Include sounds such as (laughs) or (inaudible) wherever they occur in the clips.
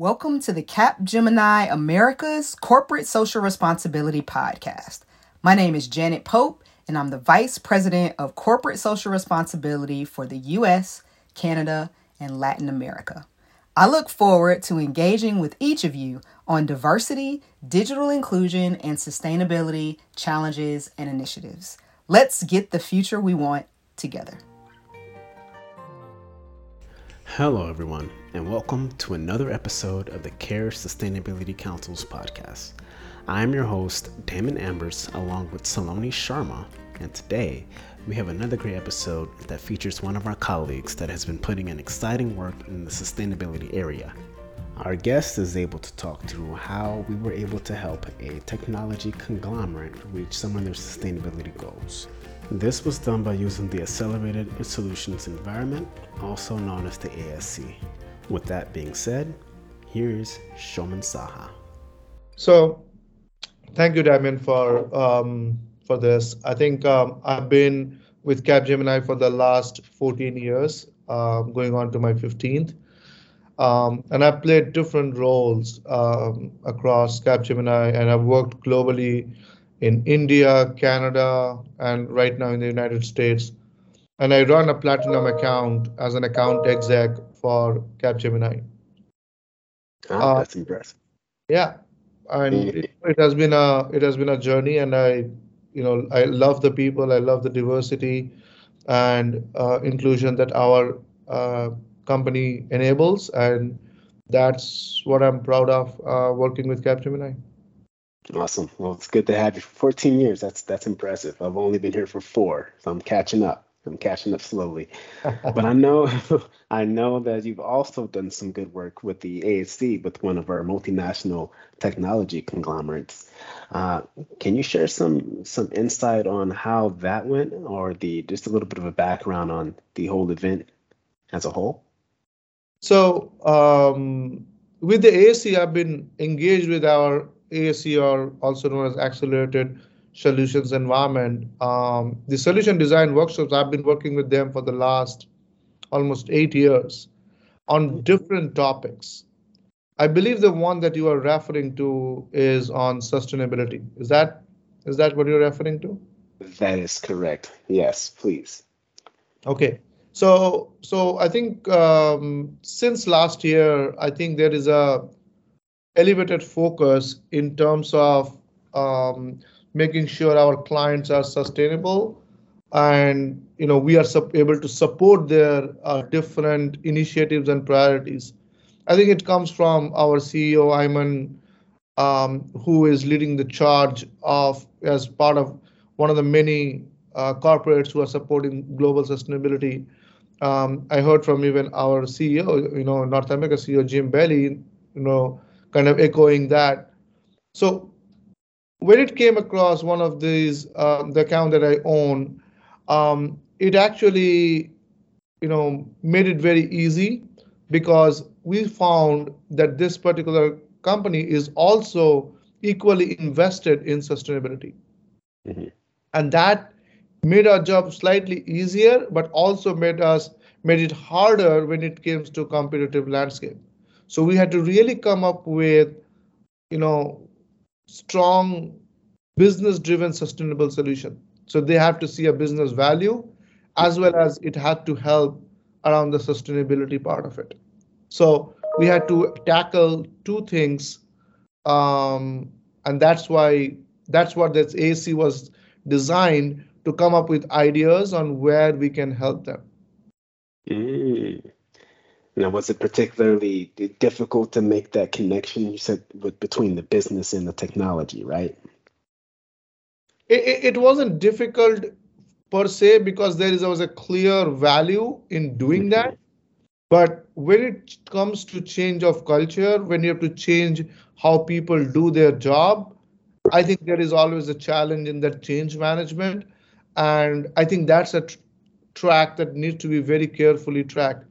Welcome to the Capgemini America's Corporate Social Responsibility Podcast. My name is Janet Pope, and I'm the Vice President of Corporate Social Responsibility for the US, Canada, and Latin America. I look forward to engaging with each of you on diversity, digital inclusion, and sustainability challenges and initiatives. Let's get the future we want together. Hello, everyone, and welcome to another episode of the CARE Sustainability Council's podcast. I am your host, Damon Ambers, along with Saloni Sharma, and today we have another great episode that features one of our colleagues that has been putting in exciting work in the sustainability area. Our guest is able to talk through how we were able to help a technology conglomerate reach some of their sustainability goals. This was done by using the Accelerated Solutions Environment, also known as the ASE. With that being said, here is Shoman Saha. So, thank you, Damon, for um, for this. I think um, I've been with Capgemini for the last 14 years, um, going on to my 15th. Um, and I've played different roles um, across Capgemini, and I've worked globally in India, Canada, and right now in the United States. And I run a platinum account as an account exec for Capgemini. Oh, uh, that's impressive. Yeah, and it, (laughs) it, has been a it has been a journey, and I, you know, I love the people, I love the diversity and uh, inclusion that our uh, company enables, and that's what I'm proud of uh, working with Capgemini. Awesome. Well, it's good to have you for 14 years. That's that's impressive. I've only been here for four, so I'm catching up. I'm catching up slowly. but I know (laughs) I know that you've also done some good work with the ASE with one of our multinational technology conglomerates. Uh, can you share some some insight on how that went, or the just a little bit of a background on the whole event as a whole? So um, with the ASE, I've been engaged with our ASE, also known as Accelerated Solutions Environment. Um, the solution design workshops, I've been working with them for the last almost eight years on different topics. I believe the one that you are referring to is on sustainability. Is that is that what you're referring to? That is correct. Yes, please. Okay. So so I think um, since last year, I think there is a elevated focus in terms of um, making sure our clients are sustainable and you know we are able to support their uh, different initiatives and priorities. I think it comes from our ceo Aiman, um, who is leading the charge of as part of one of the many uh, corporates who are supporting global sustainability. Um, i heard from even our ceo you know north america ceo jim bailey you know kind of echoing that. So when it came across one of these, um, the account that I own, um, it actually, you know, made it very easy because we found that this particular company is also equally invested in sustainability. Mm-hmm. And that made our job slightly easier, but also made us made it harder when it came to competitive landscape. So we had to really come up with, you know, strong business-driven sustainable solution. So they have to see a business value as well as it had to help around the sustainability part of it. So we had to tackle two things, um, and that's why that's what this AC was designed to come up with ideas on where we can help them. Now, was it particularly difficult to make that connection? You said with, between the business and the technology, right? It, it wasn't difficult per se because there is always a clear value in doing mm-hmm. that. But when it comes to change of culture, when you have to change how people do their job, I think there is always a challenge in that change management. And I think that's a tr- track that needs to be very carefully tracked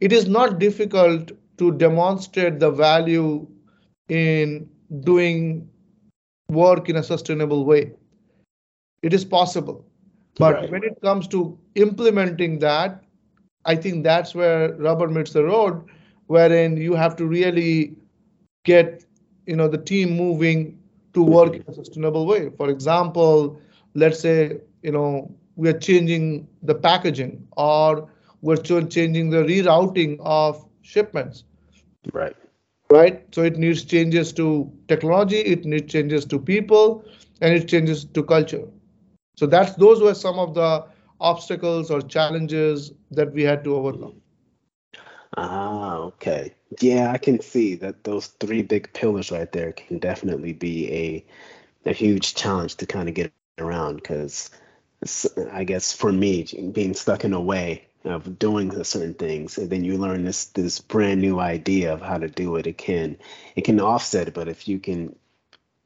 it is not difficult to demonstrate the value in doing work in a sustainable way. It is possible. But right. when it comes to implementing that, I think that's where rubber meets the road, wherein you have to really get you know the team moving to work in a sustainable way. For example, let's say you know we are changing the packaging or we're changing the rerouting of shipments. Right. Right. So it needs changes to technology, it needs changes to people, and it changes to culture. So that's those were some of the obstacles or challenges that we had to overcome. Ah, okay. Yeah, I can see that those three big pillars right there can definitely be a a huge challenge to kind of get around because I guess for me being stuck in a way of doing certain things and then you learn this this brand new idea of how to do it it can it can offset but if you can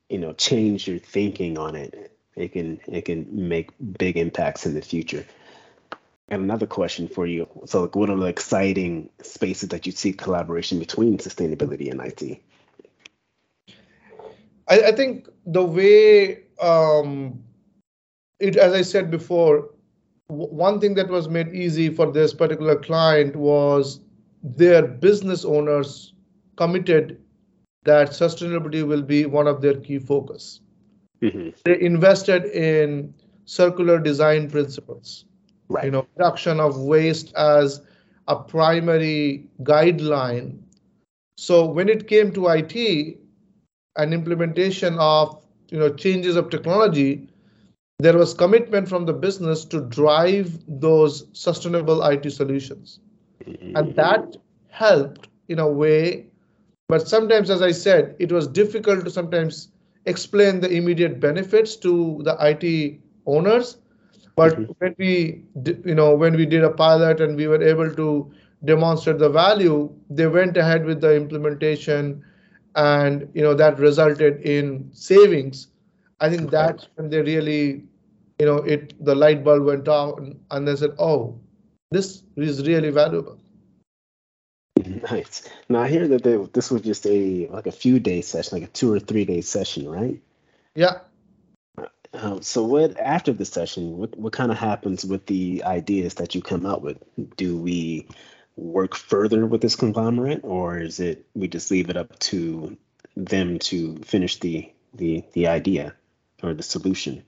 you know change your thinking on it it can it can make big impacts in the future and another question for you. So, like, what are the exciting spaces that you see collaboration between sustainability and IT? I, I think the way um, it, as I said before, one thing that was made easy for this particular client was their business owners committed that sustainability will be one of their key focus. Mm-hmm. They invested in circular design principles right. you know reduction of waste as a primary guideline so when it came to it and implementation of you know changes of technology there was commitment from the business to drive those sustainable it solutions. And that helped in a way. But sometimes as i said it was difficult to sometimes explain the immediate benefits to the it owners. But mm-hmm. when we, you know, when we did a pilot and we were able to demonstrate the value, they went ahead with the implementation, and you know that resulted in savings. I think that's when they really, you know, it the light bulb went on, and they said, "Oh, this is really valuable." (laughs) Nice. Now I hear that they, this was just a like a few day session, like a two or three day session, right? Yeah. Um, so what after the session? What what kind of happens with the ideas that you come up with? Do we work further with this conglomerate, or is it we just leave it up to them to finish the the the idea or the solution?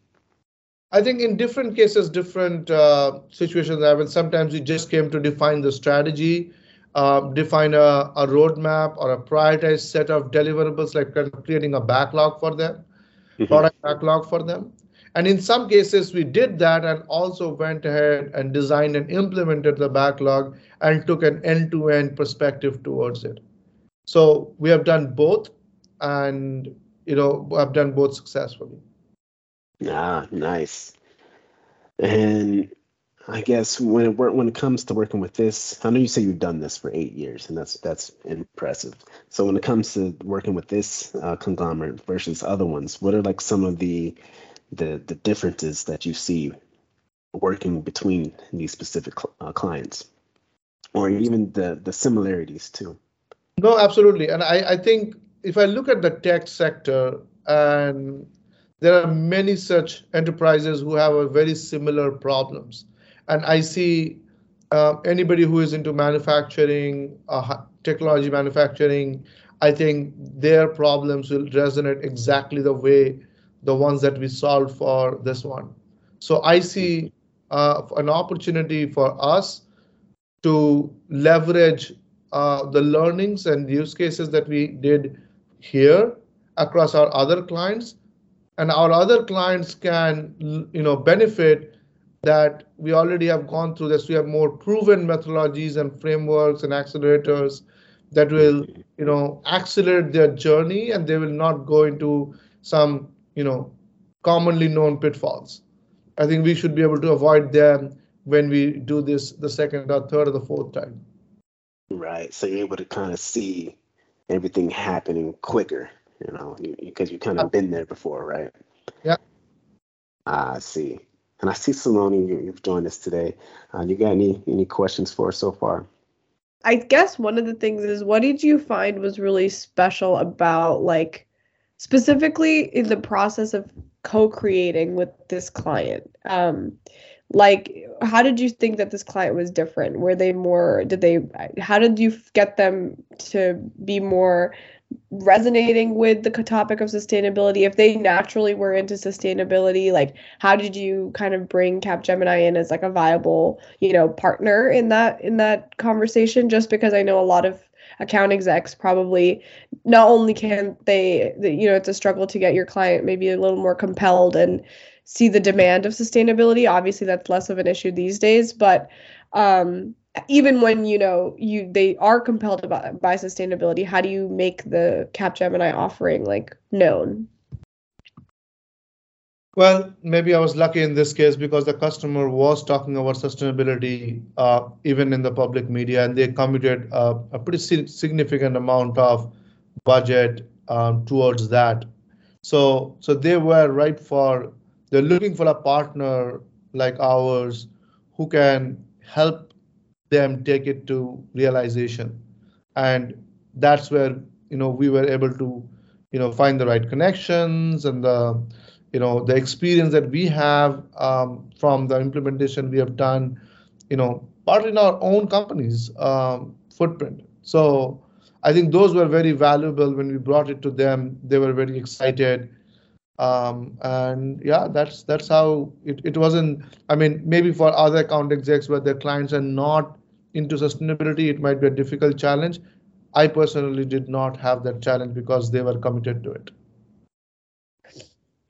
I think in different cases, different uh, situations happen. Sometimes we just came to define the strategy, uh, define a, a roadmap or a prioritized set of deliverables, like kind of creating a backlog for them mm-hmm. product backlog for them. And in some cases, we did that and also went ahead and designed and implemented the backlog and took an end to end perspective towards it. So we have done both and you know I've done both successfully. Ah, nice. And I guess when it when it comes to working with this, I know you say you've done this for eight years, and that's that's impressive. So when it comes to working with this uh, conglomerate versus other ones, what are like some of the the the differences that you see working between these specific cl- uh, clients, or even the the similarities too? No, absolutely, and I I think if I look at the tech sector and there are many such enterprises who have very similar problems and I see uh, anybody who is into manufacturing, uh, technology manufacturing, I think their problems will resonate exactly the way the ones that we solved for this one. So I see uh, an opportunity for us to leverage uh, the learnings and use cases that we did here across our other clients, and our other clients can, you know, benefit that we already have gone through this. We have more proven methodologies and frameworks and accelerators that will, you know, accelerate their journey and they will not go into some, you know, commonly known pitfalls. I think we should be able to avoid them when we do this the second or third or the fourth time. Right. So you're able to kind of see everything happening quicker, you know, because you've kind of been there before, right? Yeah. I see. And I see Saloni, you, have joined us today. Uh, you got any any questions for us so far? I guess one of the things is what did you find was really special about like specifically in the process of co-creating with this client? Um, like how did you think that this client was different? Were they more did they how did you get them to be more resonating with the topic of sustainability if they naturally were into sustainability like how did you kind of bring capgemini in as like a viable you know partner in that in that conversation? Just because i know a lot of account execs probably not only can they you know it's a struggle to get your client maybe a little more compelled and see the demand of sustainability. Obviously that's less of an issue these days but um even when you know you they are compelled by, sustainability how do you make the capgemini offering like known? Well maybe i was lucky in this case because the customer was talking about sustainability uh, even in the public media and they committed uh, a pretty significant amount of budget um, towards that. So so they were right for they're looking for a partner like ours who can help them take it to realization. And that's where you know we were able to you know find the right connections and the you know the experience that we have um, from the implementation we have done you know partly in our own company's um, footprint. So i think those were very valuable when we brought it to them. They were very excited. Um, and yeah that's that's how it, it wasn't i mean maybe for other account execs where their clients are not into sustainability, it might be a difficult challenge. I personally did not have that challenge because they were committed to it.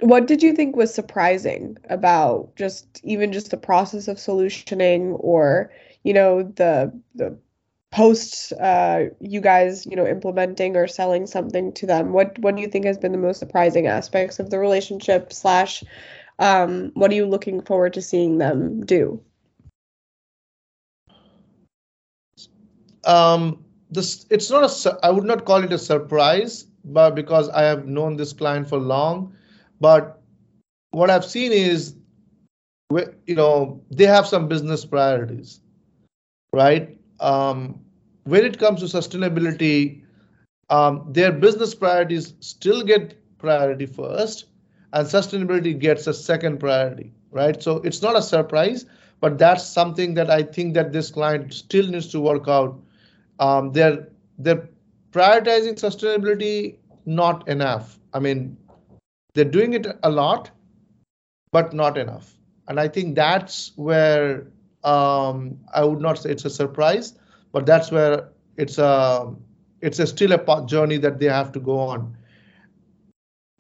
What did you think was surprising about just even just the process of solutioning or, you know, the the post uh, you guys, you know, implementing or selling something to them? What what do you think has been the most surprising aspects of the relationship slash um, what are you looking forward to seeing them do? Um, this it's not a I would not call it a surprise, but because I have known this client for long, but what I've seen is, you know, they have some business priorities, right? Um, when it comes to sustainability, um, their business priorities still get priority first, and sustainability gets a second priority, right? So it's not a surprise, but that's something that I think that this client still needs to work out um, they're they're prioritizing sustainability not enough. I mean, they're doing it a lot, but not enough. And I think that's where um, I would not say it's a surprise, but that's where it's a it's a still a journey that they have to go on.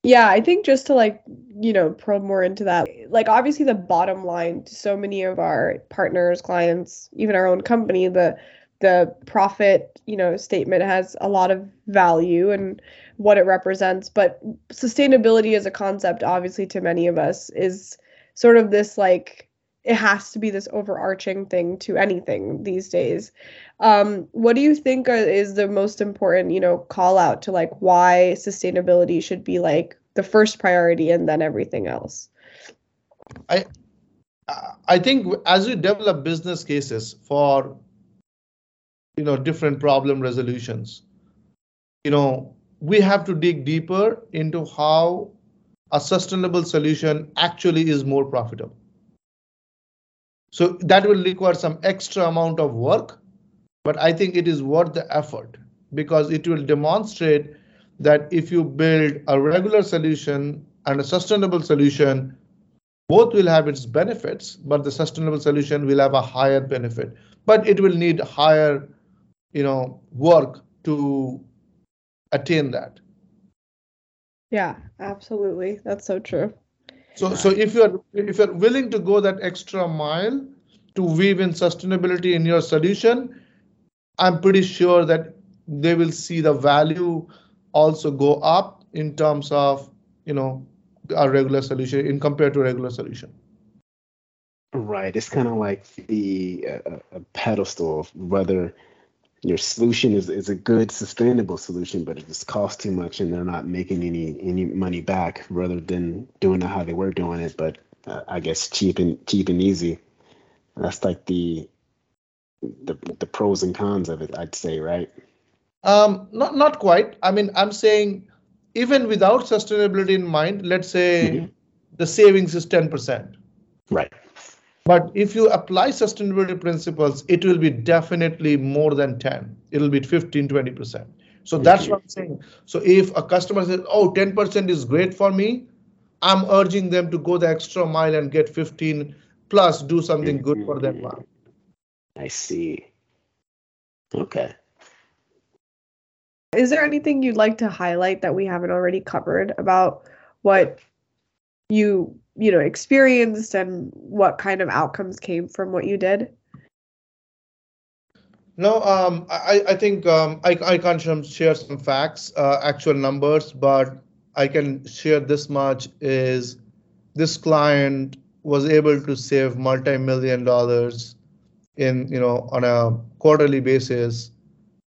Yeah, I think just to like, you know, probe more into that, like obviously the bottom line to so many of our partners, clients, even our own company, the the profit you know statement has a lot of value and what it represents but sustainability as a concept obviously to many of us is sort of this like it has to be this overarching thing to anything these days. Um, what do you think are, is the most important you know call out to like why sustainability should be like the first priority and then everything else? I i think as we develop business cases for you know different problem resolutions. You know we have to dig deeper into how a sustainable solution actually is more profitable. So that will require some extra amount of work but i think it is worth the effort because it will demonstrate that if you build a regular solution and a sustainable solution both will have its benefits but the sustainable solution will have a higher benefit. But it will need higher you know work to attain that. Yeah absolutely. That's so true. So so if you're if you're willing to go that extra mile to weave in sustainability in your solution i'm pretty sure that they will see the value also go up in terms of you know a regular solution in compared to a regular solution. Right. It's kind of like the uh, a pedestal of whether your solution is, is a good sustainable solution, but it just costs too much and they're not making any any money back rather than doing it how they were doing it, but uh, I guess cheap and cheap and easy. That's like the the the pros and cons of it, I'd say, right? Um, not not quite. I mean, I'm saying even without sustainability in mind, let's say mm-hmm. the savings is 10%. Right. But if you apply sustainability principles, it will be definitely more than 10. It'll be 15, 20%. So that's what I'm saying. So if a customer says, oh, 10% is great for me, I'm urging them to go the extra mile and get 15 plus do something good for them. Mm-hmm. I see. Okay. Is there anything you'd like to highlight that we haven't already covered about what you you know experienced and what kind of outcomes came from what you did? No, um, I, I think um, I, I can't share some facts, uh, actual numbers, but I can share this much is this client was able to save multi-million dollars in you know on a quarterly basis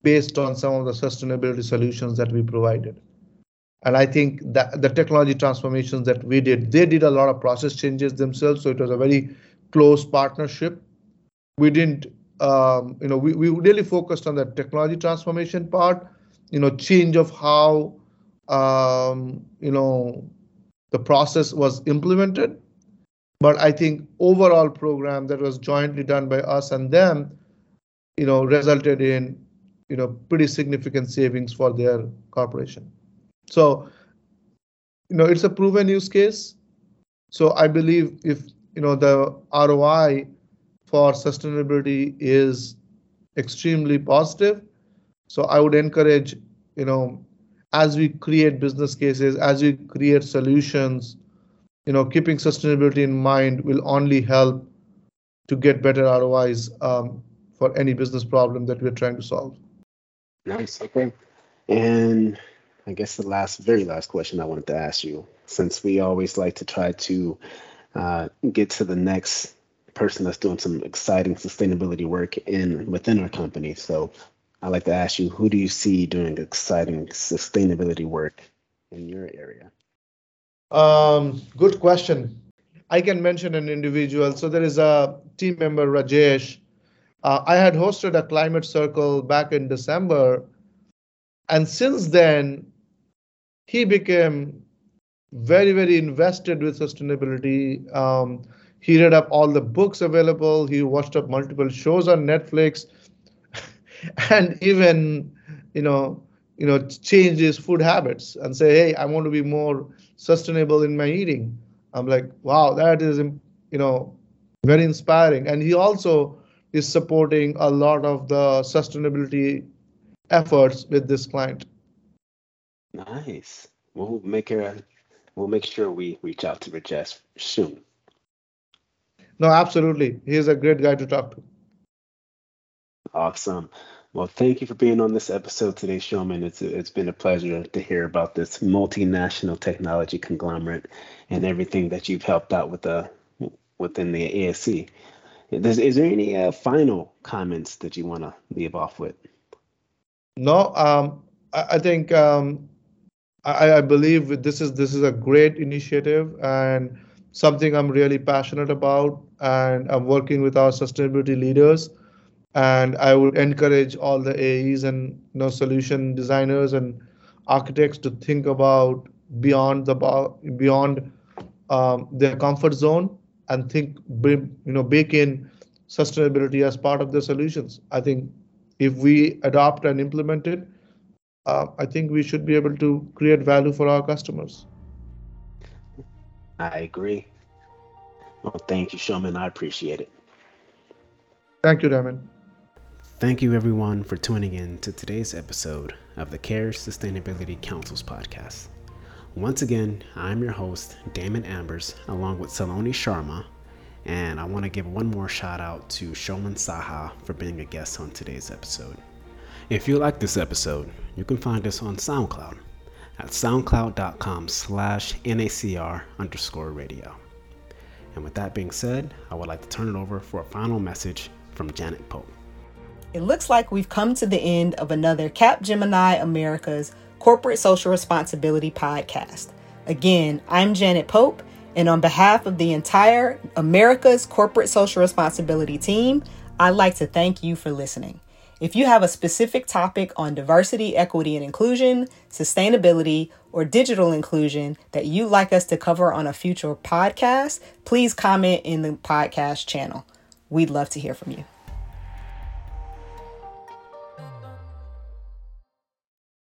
based on some of the sustainability solutions that we provided. And I think that the technology transformations that we did, they did a lot of process changes themselves. So it was a very close partnership. We didn't, um, you know, we, we really focused on the technology transformation part, you know, change of how, um, you know, the process was implemented. But I think overall program that was jointly done by us and them, you know, resulted in you know pretty significant savings for their corporation so you know it's a proven use case so i believe if you know the roi for sustainability is extremely positive so i would encourage you know as we create business cases as we create solutions you know keeping sustainability in mind will only help to get better rois um, for any business problem that we're trying to solve Nice. Okay. And I guess the last, very last question I wanted to ask you, since we always like to try to uh, get to the next person that's doing some exciting sustainability work in within our company. So I'd like to ask you, who do you see doing exciting sustainability work in your area? Um, good question. I can mention an individual. So there is a team member, Rajesh, uh, I had hosted a climate circle back in December. And since then, he became very, very invested with sustainability. Um, he read up all the books available. He watched up multiple shows on Netflix, (laughs) and even, you know, you know, change his food habits and say, "Hey, I want to be more sustainable in my eating." I'm like, "Wow, that is, you know, very inspiring." And he also is supporting a lot of the sustainability efforts with this client. Nice. We'll make her. We'll make sure we reach out to Rajesh soon. No, absolutely. He's a great guy to talk to. Awesome. Well, thank you for being on this episode today, Shoman. It's it's been a pleasure to hear about this multinational technology conglomerate and everything that you've helped out with the within the ASE. Is, is there any uh, final comments that you want to leave off with? No, um, I, I, think um, I, I, believe this is this is a great initiative and something I'm really passionate about, and I'm working with our sustainability leaders. And I would encourage all the AEs and you know solution designers and architects to think about beyond the beyond um, their comfort zone and think, you know, bake in sustainability as part of the solutions. I think if we adopt and implement it, uh, I think we should be able to create value for our customers. I agree. Well, thank you, Shoman. I appreciate it. Thank you, Damon. Thank you, everyone, for tuning in to today's episode of the Care Sustainability Council's podcast. Once again, I'm your host, Damon Ambers, along with Saloni Sharma, and I want to give one more shout out to Shoman Saha for being a guest on today's episode. If you like this episode, you can find us on SoundCloud at soundcloud.com slash NACR underscore radio. And with that being said, I would like to turn it over for a final message from Janet Pope. It looks like we've come to the end of another Capgemini America's Corporate Social Responsibility Podcast. Again, I'm Janet Pope, and on behalf of the entire America's Corporate Social Responsibility team, I'd like to thank you for listening. If you have a specific topic on diversity, equity, and inclusion, sustainability, or digital inclusion that you'd like us to cover on a future podcast, please comment in the podcast channel. We'd love to hear from you.